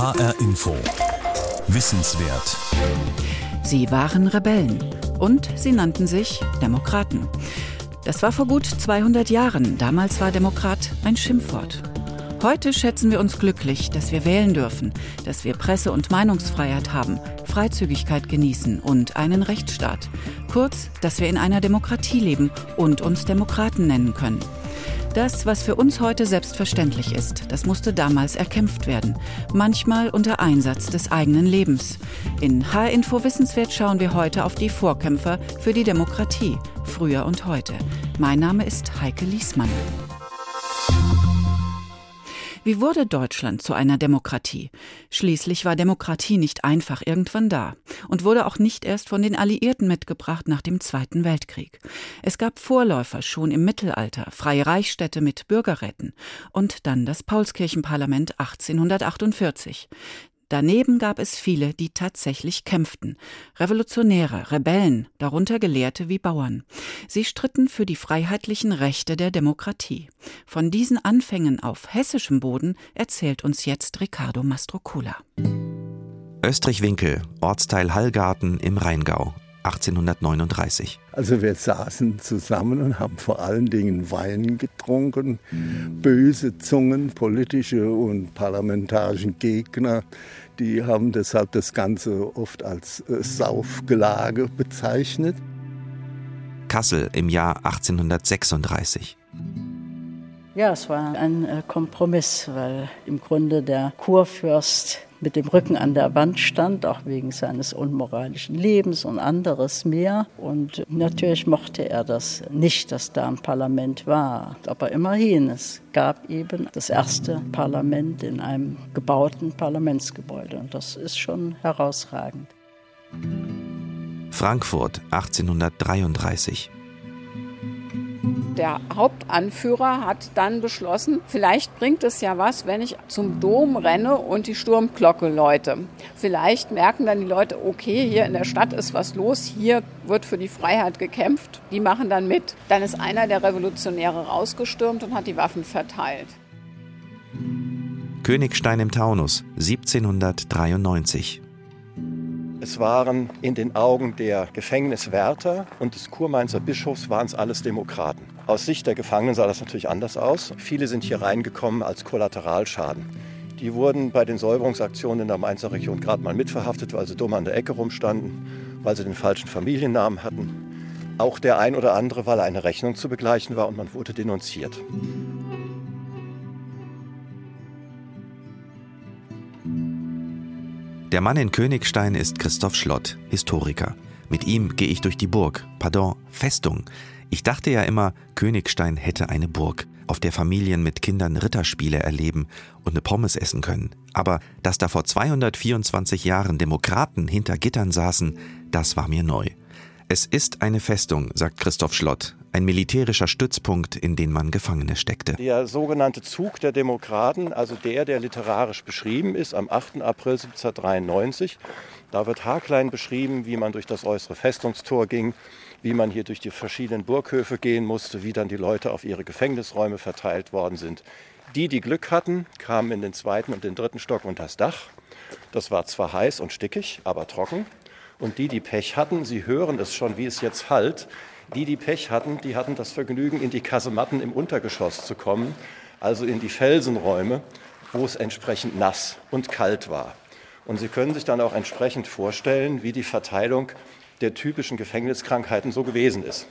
HR Info. Wissenswert. Sie waren Rebellen und sie nannten sich Demokraten. Das war vor gut 200 Jahren. Damals war Demokrat ein Schimpfwort. Heute schätzen wir uns glücklich, dass wir wählen dürfen, dass wir Presse- und Meinungsfreiheit haben, Freizügigkeit genießen und einen Rechtsstaat. Kurz, dass wir in einer Demokratie leben und uns Demokraten nennen können. Das, was für uns heute selbstverständlich ist, das musste damals erkämpft werden. Manchmal unter Einsatz des eigenen Lebens. In H-Info Wissenswert schauen wir heute auf die Vorkämpfer für die Demokratie, früher und heute. Mein Name ist Heike Liesmann. Wie wurde Deutschland zu einer Demokratie? Schließlich war Demokratie nicht einfach irgendwann da und wurde auch nicht erst von den Alliierten mitgebracht nach dem Zweiten Weltkrieg. Es gab Vorläufer schon im Mittelalter, freie Reichsstädte mit Bürgerräten und dann das Paulskirchenparlament 1848. Daneben gab es viele, die tatsächlich kämpften. Revolutionäre, Rebellen, darunter Gelehrte wie Bauern. Sie stritten für die freiheitlichen Rechte der Demokratie. Von diesen Anfängen auf hessischem Boden erzählt uns jetzt Riccardo Mastrocola. Österreich-Winkel, Ortsteil Hallgarten im Rheingau, 1839. Also wir saßen zusammen und haben vor allen Dingen Wein getrunken. Böse Zungen, politische und parlamentarische Gegner, die haben deshalb das Ganze oft als äh, Saufgelage bezeichnet. Kassel im Jahr 1836. Ja, es war ein äh, Kompromiss, weil im Grunde der Kurfürst mit dem Rücken an der Wand stand, auch wegen seines unmoralischen Lebens und anderes mehr. Und natürlich mochte er das nicht, dass da ein Parlament war. Aber immerhin, es gab eben das erste Parlament in einem gebauten Parlamentsgebäude. Und das ist schon herausragend. Frankfurt 1833 der Hauptanführer hat dann beschlossen, vielleicht bringt es ja was, wenn ich zum Dom renne und die Sturmglocke läute. Vielleicht merken dann die Leute, okay, hier in der Stadt ist was los, hier wird für die Freiheit gekämpft. Die machen dann mit. Dann ist einer der Revolutionäre rausgestürmt und hat die Waffen verteilt. Königstein im Taunus, 1793. Es waren in den Augen der Gefängniswärter und des Kurmainzer Bischofs waren es alles Demokraten. Aus Sicht der Gefangenen sah das natürlich anders aus. Viele sind hier reingekommen als Kollateralschaden. Die wurden bei den Säuberungsaktionen in der Mainzer Region gerade mal mitverhaftet, weil sie dumm an der Ecke rumstanden, weil sie den falschen Familiennamen hatten. Auch der ein oder andere, weil eine Rechnung zu begleichen war und man wurde denunziert. Der Mann in Königstein ist Christoph Schlott, Historiker. Mit ihm gehe ich durch die Burg, pardon, Festung. Ich dachte ja immer, Königstein hätte eine Burg, auf der Familien mit Kindern Ritterspiele erleben und eine Pommes essen können. Aber dass da vor 224 Jahren Demokraten hinter Gittern saßen, das war mir neu. Es ist eine Festung, sagt Christoph Schlott, ein militärischer Stützpunkt, in den man Gefangene steckte. Der sogenannte Zug der Demokraten, also der, der literarisch beschrieben ist, am 8. April 1793, da wird haarklein beschrieben, wie man durch das äußere Festungstor ging, wie man hier durch die verschiedenen Burghöfe gehen musste, wie dann die Leute auf ihre Gefängnisräume verteilt worden sind. Die, die Glück hatten, kamen in den zweiten und den dritten Stock unter das Dach. Das war zwar heiß und stickig, aber trocken. Und die, die Pech hatten, Sie hören es schon, wie es jetzt halt, die, die Pech hatten, die hatten das Vergnügen, in die Kasematten im Untergeschoss zu kommen, also in die Felsenräume, wo es entsprechend nass und kalt war. Und Sie können sich dann auch entsprechend vorstellen, wie die Verteilung der typischen Gefängniskrankheiten so gewesen ist.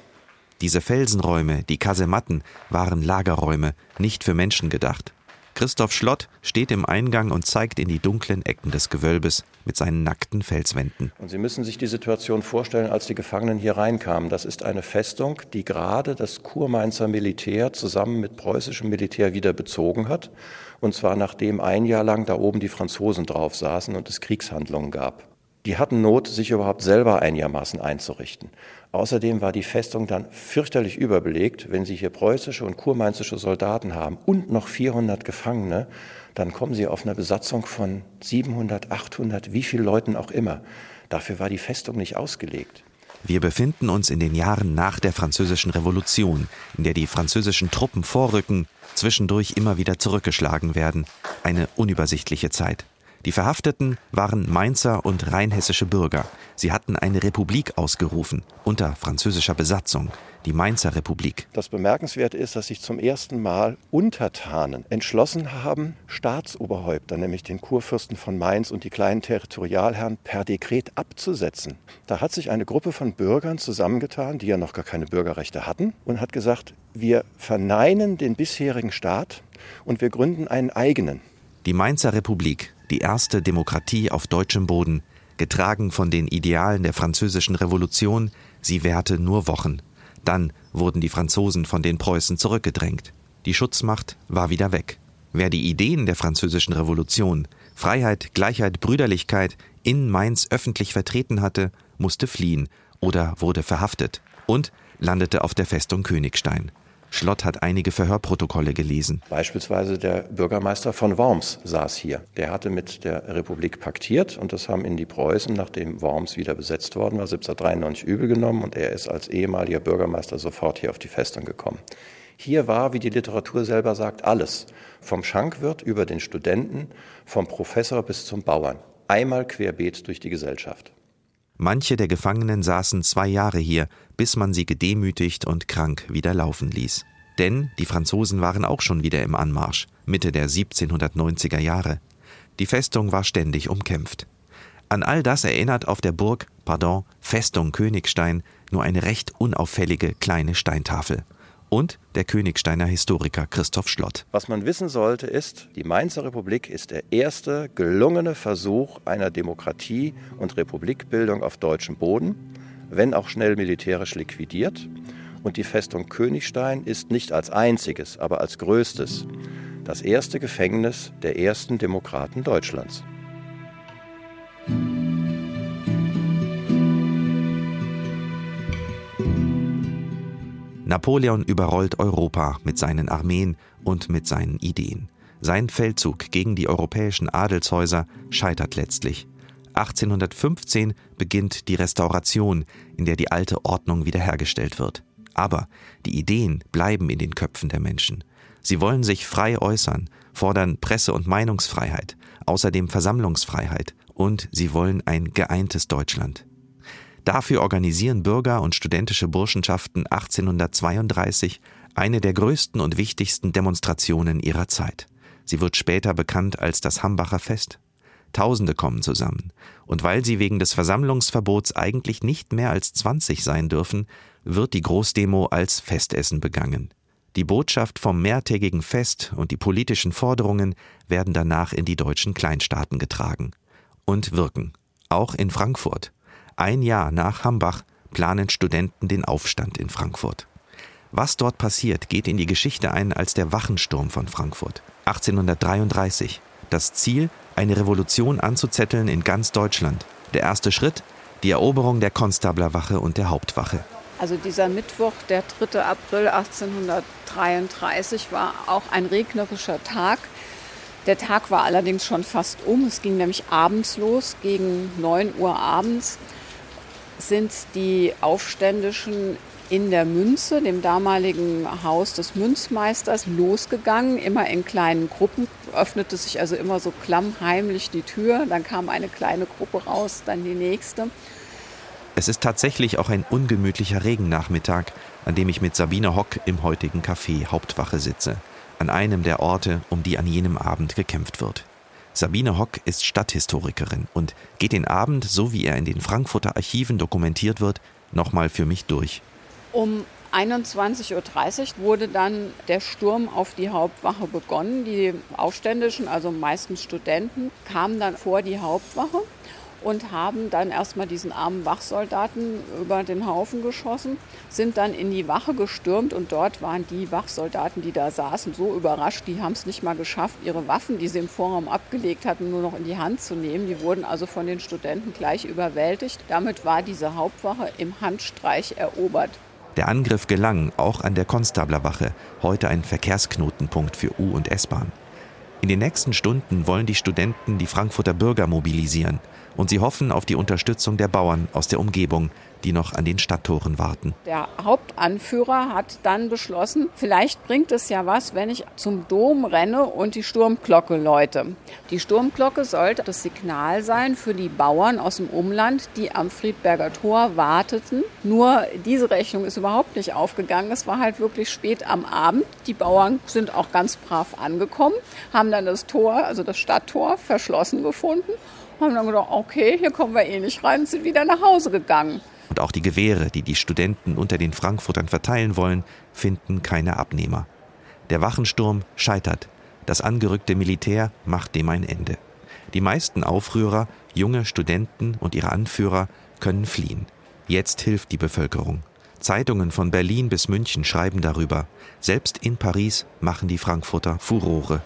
Diese Felsenräume, die Kasematten, waren Lagerräume, nicht für Menschen gedacht. Christoph Schlott steht im Eingang und zeigt in die dunklen Ecken des Gewölbes mit seinen nackten Felswänden. Und Sie müssen sich die Situation vorstellen, als die Gefangenen hier reinkamen. Das ist eine Festung, die gerade das Kurmainzer Militär zusammen mit preußischem Militär wieder bezogen hat. Und zwar nachdem ein Jahr lang da oben die Franzosen drauf saßen und es Kriegshandlungen gab. Die hatten Not, sich überhaupt selber einigermaßen einzurichten. Außerdem war die Festung dann fürchterlich überbelegt. Wenn Sie hier preußische und kurmainzische Soldaten haben und noch 400 Gefangene, dann kommen Sie auf eine Besatzung von 700, 800, wie viel Leuten auch immer. Dafür war die Festung nicht ausgelegt. Wir befinden uns in den Jahren nach der Französischen Revolution, in der die französischen Truppen vorrücken, zwischendurch immer wieder zurückgeschlagen werden. Eine unübersichtliche Zeit. Die Verhafteten waren Mainzer und rheinhessische Bürger. Sie hatten eine Republik ausgerufen unter französischer Besatzung, die Mainzer Republik. Das Bemerkenswerte ist, dass sich zum ersten Mal Untertanen entschlossen haben, Staatsoberhäupter, nämlich den Kurfürsten von Mainz und die kleinen Territorialherren per Dekret abzusetzen. Da hat sich eine Gruppe von Bürgern zusammengetan, die ja noch gar keine Bürgerrechte hatten, und hat gesagt, wir verneinen den bisherigen Staat und wir gründen einen eigenen. Die Mainzer Republik, die erste Demokratie auf deutschem Boden, getragen von den Idealen der französischen Revolution, sie währte nur Wochen. Dann wurden die Franzosen von den Preußen zurückgedrängt. Die Schutzmacht war wieder weg. Wer die Ideen der französischen Revolution, Freiheit, Gleichheit, Brüderlichkeit in Mainz öffentlich vertreten hatte, musste fliehen oder wurde verhaftet und landete auf der Festung Königstein. Schlott hat einige Verhörprotokolle gelesen. Beispielsweise der Bürgermeister von Worms saß hier. Der hatte mit der Republik paktiert und das haben ihn die Preußen, nachdem Worms wieder besetzt worden war, 1793 übel genommen und er ist als ehemaliger Bürgermeister sofort hier auf die Festung gekommen. Hier war, wie die Literatur selber sagt, alles. Vom Schankwirt über den Studenten, vom Professor bis zum Bauern. Einmal querbeet durch die Gesellschaft. Manche der Gefangenen saßen zwei Jahre hier, bis man sie gedemütigt und krank wieder laufen ließ. Denn die Franzosen waren auch schon wieder im Anmarsch, Mitte der 1790er Jahre. Die Festung war ständig umkämpft. An all das erinnert auf der Burg, pardon, Festung Königstein nur eine recht unauffällige kleine Steintafel und der Königsteiner Historiker Christoph Schlott. Was man wissen sollte, ist, die Mainzer Republik ist der erste gelungene Versuch einer Demokratie und Republikbildung auf deutschem Boden, wenn auch schnell militärisch liquidiert. Und die Festung Königstein ist nicht als einziges, aber als größtes das erste Gefängnis der ersten Demokraten Deutschlands. Napoleon überrollt Europa mit seinen Armeen und mit seinen Ideen. Sein Feldzug gegen die europäischen Adelshäuser scheitert letztlich. 1815 beginnt die Restauration, in der die alte Ordnung wiederhergestellt wird. Aber die Ideen bleiben in den Köpfen der Menschen. Sie wollen sich frei äußern, fordern Presse- und Meinungsfreiheit, außerdem Versammlungsfreiheit und sie wollen ein geeintes Deutschland. Dafür organisieren Bürger und studentische Burschenschaften 1832 eine der größten und wichtigsten Demonstrationen ihrer Zeit. Sie wird später bekannt als das Hambacher Fest. Tausende kommen zusammen, und weil sie wegen des Versammlungsverbots eigentlich nicht mehr als 20 sein dürfen, wird die Großdemo als Festessen begangen. Die Botschaft vom mehrtägigen Fest und die politischen Forderungen werden danach in die deutschen Kleinstaaten getragen und wirken, auch in Frankfurt. Ein Jahr nach Hambach planen Studenten den Aufstand in Frankfurt. Was dort passiert, geht in die Geschichte ein als der Wachensturm von Frankfurt. 1833. Das Ziel, eine Revolution anzuzetteln in ganz Deutschland. Der erste Schritt, die Eroberung der Konstablerwache und der Hauptwache. Also dieser Mittwoch, der 3. April 1833, war auch ein regnerischer Tag. Der Tag war allerdings schon fast um. Es ging nämlich abends los, gegen 9 Uhr abends sind die Aufständischen in der Münze, dem damaligen Haus des Münzmeisters, losgegangen, immer in kleinen Gruppen, öffnete sich also immer so klammheimlich die Tür, dann kam eine kleine Gruppe raus, dann die nächste. Es ist tatsächlich auch ein ungemütlicher Regennachmittag, an dem ich mit Sabine Hock im heutigen Café Hauptwache sitze, an einem der Orte, um die an jenem Abend gekämpft wird. Sabine Hock ist Stadthistorikerin und geht den Abend, so wie er in den Frankfurter Archiven dokumentiert wird, nochmal für mich durch. Um 21.30 Uhr wurde dann der Sturm auf die Hauptwache begonnen. Die Aufständischen, also meistens Studenten, kamen dann vor die Hauptwache und haben dann erstmal diesen armen Wachsoldaten über den Haufen geschossen, sind dann in die Wache gestürmt und dort waren die Wachsoldaten, die da saßen, so überrascht, die haben es nicht mal geschafft, ihre Waffen, die sie im Vorraum abgelegt hatten, nur noch in die Hand zu nehmen. Die wurden also von den Studenten gleich überwältigt. Damit war diese Hauptwache im Handstreich erobert. Der Angriff gelang auch an der Konstablerwache, heute ein Verkehrsknotenpunkt für U- und S-Bahn. In den nächsten Stunden wollen die Studenten die Frankfurter Bürger mobilisieren Und sie hoffen auf die Unterstützung der Bauern aus der Umgebung, die noch an den Stadttoren warten. Der Hauptanführer hat dann beschlossen, vielleicht bringt es ja was, wenn ich zum Dom renne und die Sturmglocke läute. Die Sturmglocke sollte das Signal sein für die Bauern aus dem Umland, die am Friedberger Tor warteten. Nur diese Rechnung ist überhaupt nicht aufgegangen. Es war halt wirklich spät am Abend. Die Bauern sind auch ganz brav angekommen, haben dann das Tor, also das Stadttor, verschlossen gefunden haben dann gedacht, okay, hier kommen wir eh nicht rein sind wieder nach Hause gegangen. Und auch die Gewehre, die die Studenten unter den Frankfurtern verteilen wollen, finden keine Abnehmer. Der Wachensturm scheitert. Das angerückte Militär macht dem ein Ende. Die meisten Aufrührer, junge Studenten und ihre Anführer können fliehen. Jetzt hilft die Bevölkerung. Zeitungen von Berlin bis München schreiben darüber. Selbst in Paris machen die Frankfurter Furore.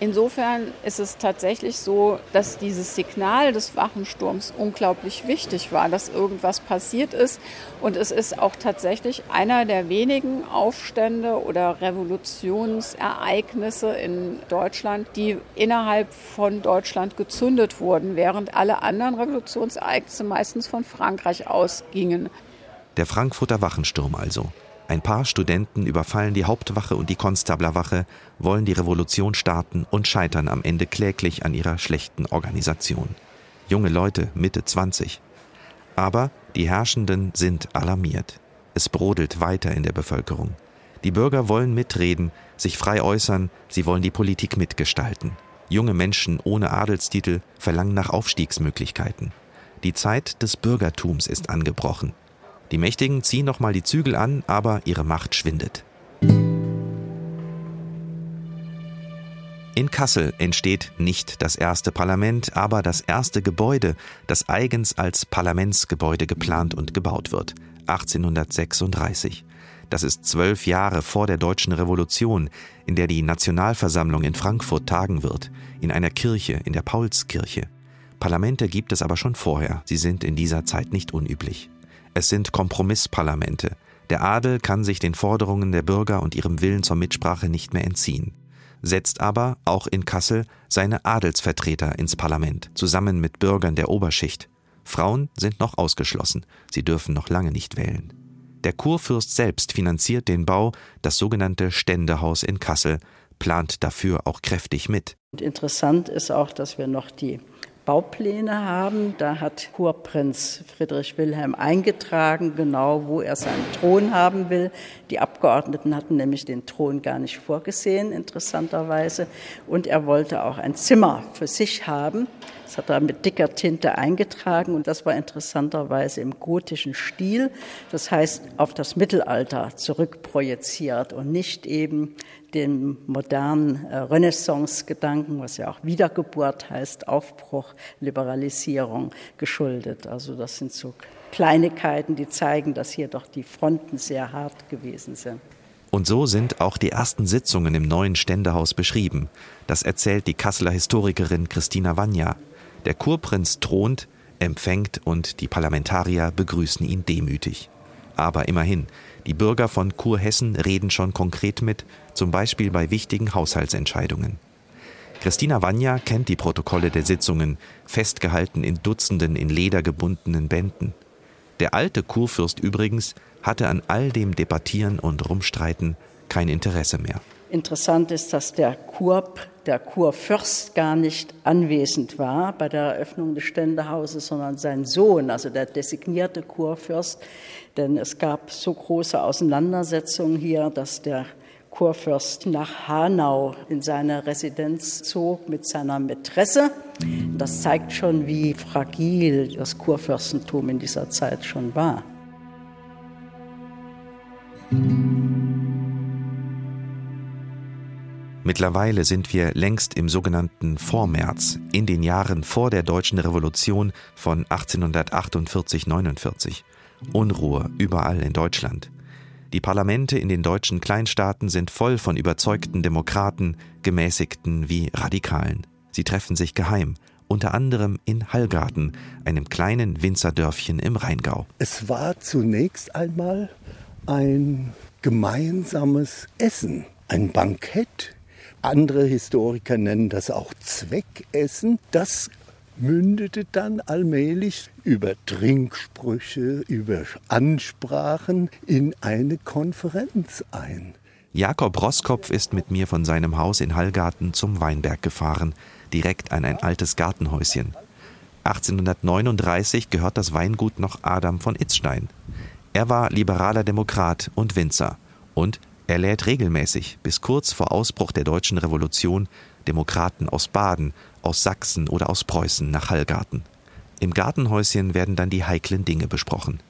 Insofern ist es tatsächlich so, dass dieses Signal des Wachensturms unglaublich wichtig war, dass irgendwas passiert ist. Und es ist auch tatsächlich einer der wenigen Aufstände oder Revolutionsereignisse in Deutschland, die innerhalb von Deutschland gezündet wurden, während alle anderen Revolutionsereignisse meistens von Frankreich ausgingen. Der Frankfurter Wachensturm also. Ein paar Studenten überfallen die Hauptwache und die Konstablerwache, wollen die Revolution starten und scheitern am Ende kläglich an ihrer schlechten Organisation. Junge Leute, Mitte 20. Aber die Herrschenden sind alarmiert. Es brodelt weiter in der Bevölkerung. Die Bürger wollen mitreden, sich frei äußern, sie wollen die Politik mitgestalten. Junge Menschen ohne Adelstitel verlangen nach Aufstiegsmöglichkeiten. Die Zeit des Bürgertums ist angebrochen. Die Mächtigen ziehen nochmal die Zügel an, aber ihre Macht schwindet. In Kassel entsteht nicht das erste Parlament, aber das erste Gebäude, das eigens als Parlamentsgebäude geplant und gebaut wird, 1836. Das ist zwölf Jahre vor der Deutschen Revolution, in der die Nationalversammlung in Frankfurt tagen wird, in einer Kirche, in der Paulskirche. Parlamente gibt es aber schon vorher, sie sind in dieser Zeit nicht unüblich. Es sind Kompromissparlamente. Der Adel kann sich den Forderungen der Bürger und ihrem Willen zur Mitsprache nicht mehr entziehen, setzt aber, auch in Kassel, seine Adelsvertreter ins Parlament, zusammen mit Bürgern der Oberschicht. Frauen sind noch ausgeschlossen, sie dürfen noch lange nicht wählen. Der Kurfürst selbst finanziert den Bau, das sogenannte Ständehaus in Kassel, plant dafür auch kräftig mit. Und interessant ist auch, dass wir noch die Baupläne haben. Da hat Kurprinz Friedrich Wilhelm eingetragen, genau wo er seinen Thron haben will. Die Abgeordneten hatten nämlich den Thron gar nicht vorgesehen, interessanterweise. Und er wollte auch ein Zimmer für sich haben. Das hat er mit dicker Tinte eingetragen und das war interessanterweise im gotischen Stil. Das heißt, auf das Mittelalter zurückprojiziert und nicht eben dem modernen äh, Renaissance-Gedanken, was ja auch Wiedergeburt heißt, Aufbruch, Liberalisierung geschuldet. Also das sind so Kleinigkeiten, die zeigen, dass hier doch die Fronten sehr hart gewesen sind. Und so sind auch die ersten Sitzungen im neuen Ständehaus beschrieben. Das erzählt die Kasseler Historikerin Christina Wanja. Der Kurprinz thront, empfängt und die Parlamentarier begrüßen ihn demütig. Aber immerhin, die Bürger von Kurhessen reden schon konkret mit, zum Beispiel bei wichtigen Haushaltsentscheidungen. Christina Wanja kennt die Protokolle der Sitzungen, festgehalten in Dutzenden in Leder gebundenen Bänden. Der alte Kurfürst übrigens hatte an all dem Debattieren und Rumstreiten kein Interesse mehr. Interessant ist, dass der Kurp, der Kurfürst gar nicht anwesend war bei der Eröffnung des Ständehauses, sondern sein Sohn, also der designierte Kurfürst. Denn es gab so große Auseinandersetzungen hier, dass der Kurfürst nach Hanau in seine Residenz zog mit seiner Mätresse. Das zeigt schon, wie fragil das Kurfürstentum in dieser Zeit schon war. Mittlerweile sind wir längst im sogenannten Vormärz, in den Jahren vor der deutschen Revolution von 1848-49. Unruhe überall in Deutschland. Die Parlamente in den deutschen Kleinstaaten sind voll von überzeugten Demokraten, gemäßigten wie Radikalen. Sie treffen sich geheim, unter anderem in Hallgarten, einem kleinen Winzerdörfchen im Rheingau. Es war zunächst einmal ein gemeinsames Essen, ein Bankett andere Historiker nennen das auch Zweckessen. Das mündete dann allmählich über Trinksprüche, über Ansprachen in eine Konferenz ein. Jakob Roskopf ist mit mir von seinem Haus in Hallgarten zum Weinberg gefahren, direkt an ein altes Gartenhäuschen. 1839 gehört das Weingut noch Adam von Itzstein. Er war liberaler Demokrat und Winzer und er lädt regelmäßig bis kurz vor Ausbruch der deutschen Revolution Demokraten aus Baden, aus Sachsen oder aus Preußen nach Hallgarten. Im Gartenhäuschen werden dann die heiklen Dinge besprochen,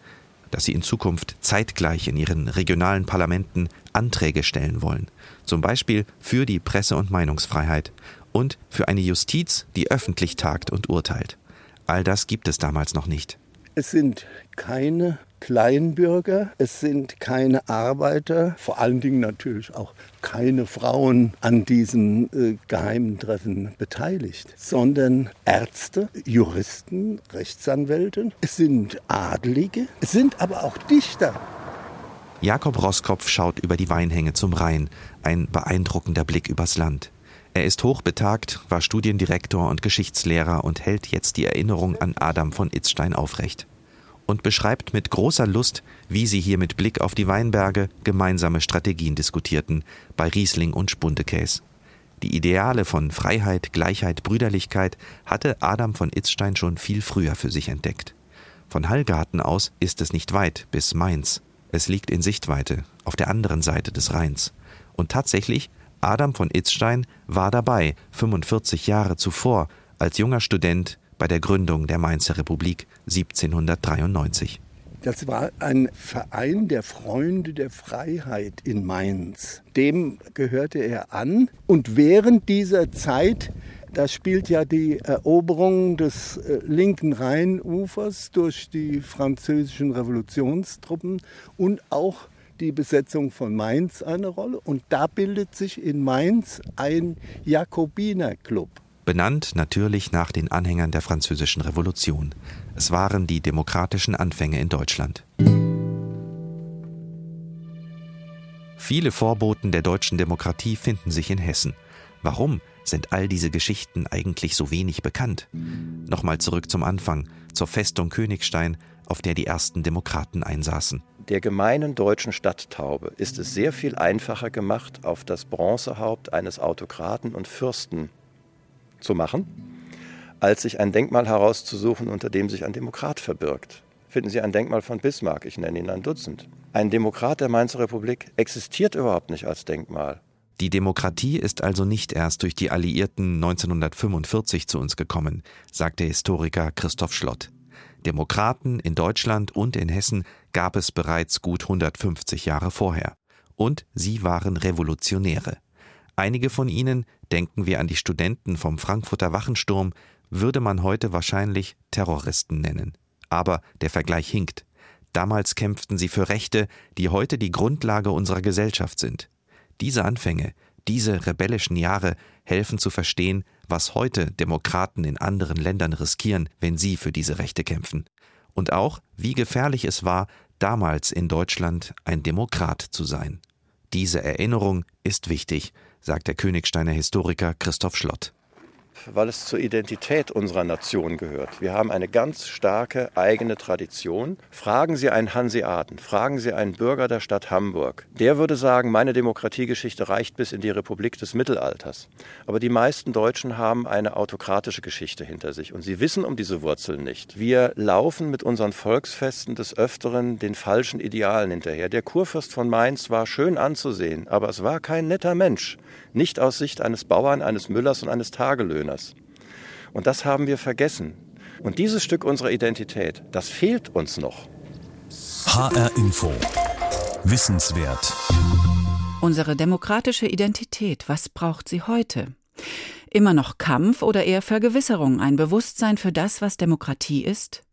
dass sie in Zukunft zeitgleich in ihren regionalen Parlamenten Anträge stellen wollen, zum Beispiel für die Presse- und Meinungsfreiheit und für eine Justiz, die öffentlich tagt und urteilt. All das gibt es damals noch nicht. Es sind keine Kleinbürger, es sind keine Arbeiter, vor allen Dingen natürlich auch keine Frauen an diesen äh, geheimen Treffen beteiligt, sondern Ärzte, Juristen, Rechtsanwälte, es sind Adlige, es sind aber auch Dichter. Jakob Roskopf schaut über die Weinhänge zum Rhein, ein beeindruckender Blick übers Land. Er ist hochbetagt, war Studiendirektor und Geschichtslehrer und hält jetzt die Erinnerung an Adam von Itzstein aufrecht und beschreibt mit großer Lust, wie sie hier mit Blick auf die Weinberge gemeinsame Strategien diskutierten bei Riesling und Spundekäs. Die Ideale von Freiheit, Gleichheit, Brüderlichkeit hatte Adam von Itzstein schon viel früher für sich entdeckt. Von Hallgarten aus ist es nicht weit bis Mainz. Es liegt in Sichtweite auf der anderen Seite des Rheins. Und tatsächlich, Adam von Itzstein war dabei, 45 Jahre zuvor, als junger Student bei der Gründung der Mainzer Republik 1793. Das war ein Verein der Freunde der Freiheit in Mainz. Dem gehörte er an. Und während dieser Zeit, da spielt ja die Eroberung des äh, linken Rheinufers durch die französischen Revolutionstruppen und auch die Besetzung von Mainz eine Rolle. Und da bildet sich in Mainz ein Jakobinerclub benannt natürlich nach den Anhängern der Französischen Revolution. Es waren die demokratischen Anfänge in Deutschland. Viele Vorboten der deutschen Demokratie finden sich in Hessen. Warum sind all diese Geschichten eigentlich so wenig bekannt? Nochmal zurück zum Anfang, zur Festung Königstein, auf der die ersten Demokraten einsaßen. Der gemeinen deutschen Stadttaube ist es sehr viel einfacher gemacht, auf das Bronzehaupt eines Autokraten und Fürsten zu machen, als sich ein Denkmal herauszusuchen, unter dem sich ein Demokrat verbirgt. Finden Sie ein Denkmal von Bismarck, ich nenne ihn ein Dutzend. Ein Demokrat der Mainzer Republik existiert überhaupt nicht als Denkmal. Die Demokratie ist also nicht erst durch die Alliierten 1945 zu uns gekommen, sagt der Historiker Christoph Schlott. Demokraten in Deutschland und in Hessen gab es bereits gut 150 Jahre vorher. Und sie waren Revolutionäre. Einige von ihnen, denken wir an die Studenten vom Frankfurter Wachensturm, würde man heute wahrscheinlich Terroristen nennen. Aber der Vergleich hinkt. Damals kämpften sie für Rechte, die heute die Grundlage unserer Gesellschaft sind. Diese Anfänge, diese rebellischen Jahre helfen zu verstehen, was heute Demokraten in anderen Ländern riskieren, wenn sie für diese Rechte kämpfen. Und auch, wie gefährlich es war, damals in Deutschland ein Demokrat zu sein. Diese Erinnerung ist wichtig, sagt der Königsteiner Historiker Christoph Schlott weil es zur Identität unserer Nation gehört. Wir haben eine ganz starke eigene Tradition. Fragen Sie einen Hanseaten, fragen Sie einen Bürger der Stadt Hamburg. Der würde sagen, meine Demokratiegeschichte reicht bis in die Republik des Mittelalters. Aber die meisten Deutschen haben eine autokratische Geschichte hinter sich und sie wissen um diese Wurzeln nicht. Wir laufen mit unseren Volksfesten des Öfteren den falschen Idealen hinterher. Der Kurfürst von Mainz war schön anzusehen, aber es war kein netter Mensch. Nicht aus Sicht eines Bauern, eines Müllers und eines Tagelöhners. Und das haben wir vergessen. Und dieses Stück unserer Identität, das fehlt uns noch. HR Info. Wissenswert. Unsere demokratische Identität, was braucht sie heute? Immer noch Kampf oder eher Vergewisserung, ein Bewusstsein für das, was Demokratie ist?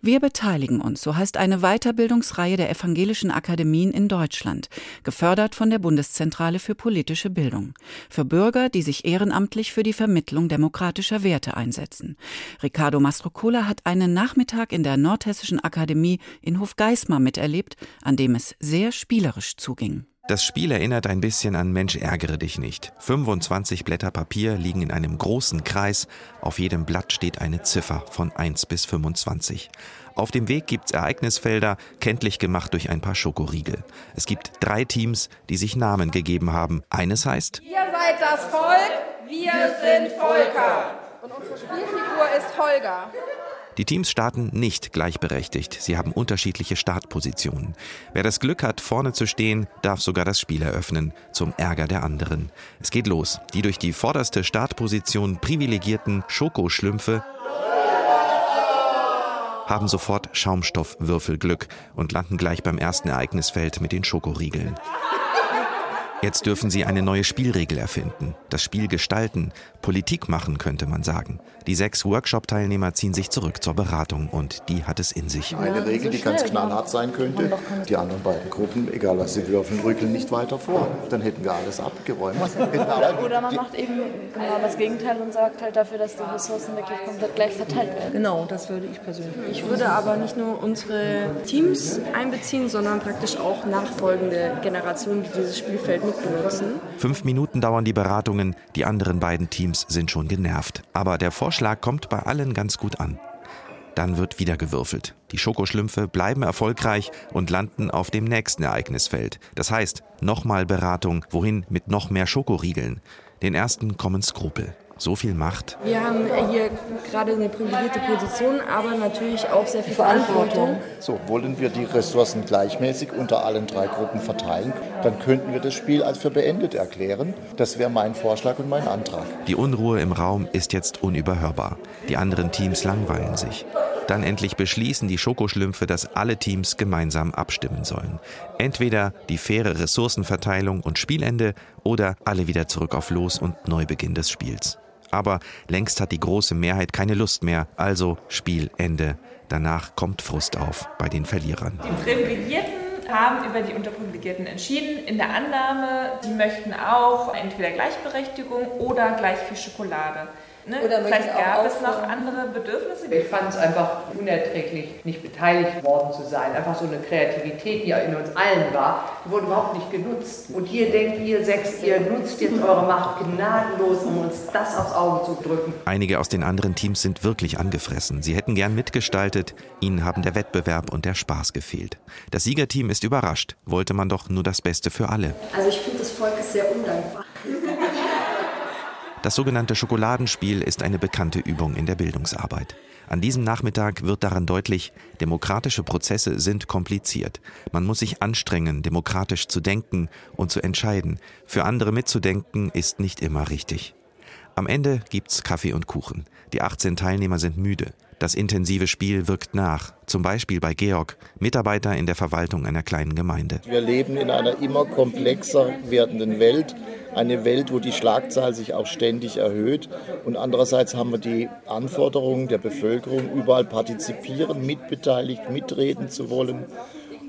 Wir beteiligen uns, so heißt eine Weiterbildungsreihe der Evangelischen Akademien in Deutschland, gefördert von der Bundeszentrale für politische Bildung, für Bürger, die sich ehrenamtlich für die Vermittlung demokratischer Werte einsetzen. Ricardo Mastrocola hat einen Nachmittag in der Nordhessischen Akademie in Hofgeismar miterlebt, an dem es sehr spielerisch zuging. Das Spiel erinnert ein bisschen an Mensch ärgere dich nicht. 25 Blätter Papier liegen in einem großen Kreis. Auf jedem Blatt steht eine Ziffer von 1 bis 25. Auf dem Weg gibt's Ereignisfelder, kenntlich gemacht durch ein paar Schokoriegel. Es gibt drei Teams, die sich Namen gegeben haben. Eines heißt Ihr seid das Volk, wir sind Volker. Und unsere Spielfigur ist Holger. Die Teams starten nicht gleichberechtigt. Sie haben unterschiedliche Startpositionen. Wer das Glück hat, vorne zu stehen, darf sogar das Spiel eröffnen, zum Ärger der anderen. Es geht los. Die durch die vorderste Startposition privilegierten Schokoschlümpfe haben sofort Schaumstoffwürfelglück und landen gleich beim ersten Ereignisfeld mit den Schokoriegeln. Jetzt dürfen sie eine neue Spielregel erfinden, das Spiel gestalten, Politik machen, könnte man sagen. Die sechs Workshop-Teilnehmer ziehen sich zurück zur Beratung und die hat es in sich. Eine Regel, die ganz knallhart sein könnte, die anderen beiden Gruppen, egal was sie würfeln, rückeln nicht weiter vor. Dann hätten wir alles abgeräumt. Oder man macht eben genau das Gegenteil und sagt halt dafür, dass die Ressourcen wirklich komplett gleich verteilt werden. Genau, das würde ich persönlich. Ich würde aber nicht nur unsere Teams einbeziehen, sondern praktisch auch nachfolgende Generationen, die dieses Spielfeld. Fünf Minuten dauern die Beratungen, die anderen beiden Teams sind schon genervt. Aber der Vorschlag kommt bei allen ganz gut an. Dann wird wieder gewürfelt. Die Schokoschlümpfe bleiben erfolgreich und landen auf dem nächsten Ereignisfeld. Das heißt, nochmal Beratung, wohin mit noch mehr Schokoriegeln. Den ersten kommen Skrupel. So viel Macht. Wir haben hier gerade eine privilegierte Position, aber natürlich auch sehr viel Verantwortung. So, wollen wir die Ressourcen gleichmäßig unter allen drei Gruppen verteilen, dann könnten wir das Spiel als für beendet erklären. Das wäre mein Vorschlag und mein Antrag. Die Unruhe im Raum ist jetzt unüberhörbar. Die anderen Teams langweilen sich. Dann endlich beschließen die Schokoschlümpfe, dass alle Teams gemeinsam abstimmen sollen. Entweder die faire Ressourcenverteilung und Spielende oder alle wieder zurück auf Los und Neubeginn des Spiels. Aber längst hat die große Mehrheit keine Lust mehr, also Spielende. Danach kommt Frust auf bei den Verlierern. Die Privilegierten haben über die Unterprivilegierten entschieden, in der Annahme, die möchten auch entweder Gleichberechtigung oder gleich viel Schokolade. Ne? Oder Vielleicht gab es noch andere Bedürfnisse. Ich fand es einfach unerträglich, nicht beteiligt worden zu sein. Einfach so eine Kreativität, die ja in uns allen war, die wurde überhaupt nicht genutzt. Und hier denkt ihr sechs, ihr nutzt jetzt eure Macht gnadenlos, um uns das aufs Auge zu drücken. Einige aus den anderen Teams sind wirklich angefressen. Sie hätten gern mitgestaltet, ihnen haben der Wettbewerb und der Spaß gefehlt. Das Siegerteam ist überrascht, wollte man doch nur das Beste für alle. Also ich finde, das Volk ist sehr undankbar. Das sogenannte Schokoladenspiel ist eine bekannte Übung in der Bildungsarbeit. An diesem Nachmittag wird daran deutlich, demokratische Prozesse sind kompliziert. Man muss sich anstrengen, demokratisch zu denken und zu entscheiden. Für andere mitzudenken ist nicht immer richtig. Am Ende gibt's Kaffee und Kuchen. Die 18 Teilnehmer sind müde. Das intensive Spiel wirkt nach. Zum Beispiel bei Georg, Mitarbeiter in der Verwaltung einer kleinen Gemeinde. Wir leben in einer immer komplexer werdenden Welt. Eine Welt, wo die Schlagzahl sich auch ständig erhöht. Und andererseits haben wir die Anforderungen der Bevölkerung, überall partizipieren, mitbeteiligt, mitreden zu wollen.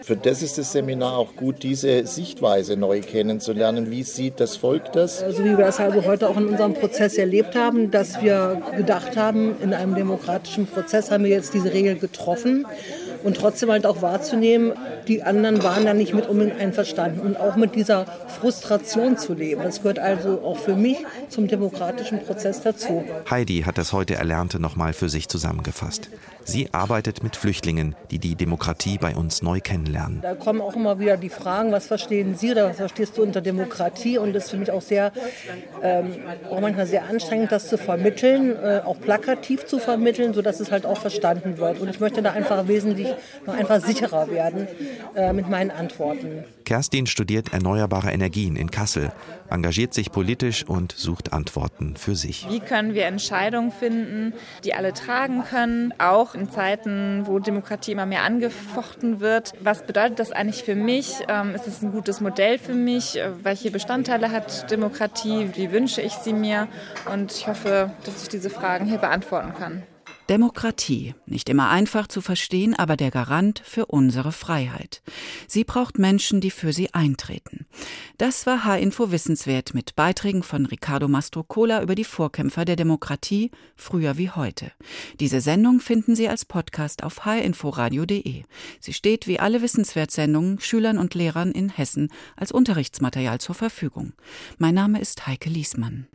Für das ist das Seminar auch gut, diese Sichtweise neu kennenzulernen. Wie sieht das Volk das? So wie wir das also heute auch in unserem Prozess erlebt haben, dass wir gedacht haben, in einem demokratischen Prozess haben wir jetzt diese Regel getroffen und trotzdem halt auch wahrzunehmen, die anderen waren da nicht mit unbedingt einverstanden und auch mit dieser Frustration zu leben. Das gehört also auch für mich zum demokratischen Prozess dazu. Heidi hat das heute Erlernte nochmal für sich zusammengefasst. Sie arbeitet mit Flüchtlingen, die die Demokratie bei uns neu kennenlernen. Da kommen auch immer wieder die Fragen, was verstehen Sie oder was verstehst du unter Demokratie? Und das ist für mich auch sehr, ähm, auch manchmal sehr anstrengend, das zu vermitteln, äh, auch plakativ zu vermitteln, sodass es halt auch verstanden wird. Und ich möchte da einfach wesentlich noch einfach sicherer werden äh, mit meinen Antworten. Kerstin studiert erneuerbare Energien in Kassel, engagiert sich politisch und sucht Antworten für sich. Wie können wir Entscheidungen finden, die alle tragen können, auch in Zeiten, wo Demokratie immer mehr angefochten wird? Was bedeutet das eigentlich für mich? Ähm, Ist es ein gutes Modell für mich? Äh, Welche Bestandteile hat Demokratie? Wie wünsche ich sie mir? Und ich hoffe, dass ich diese Fragen hier beantworten kann. Demokratie. Nicht immer einfach zu verstehen, aber der Garant für unsere Freiheit. Sie braucht Menschen, die für sie eintreten. Das war H-Info Wissenswert mit Beiträgen von Ricardo Mastrocola über die Vorkämpfer der Demokratie, früher wie heute. Diese Sendung finden Sie als Podcast auf hinforadio.de. Sie steht wie alle Wissenswertsendungen Schülern und Lehrern in Hessen als Unterrichtsmaterial zur Verfügung. Mein Name ist Heike Liesmann.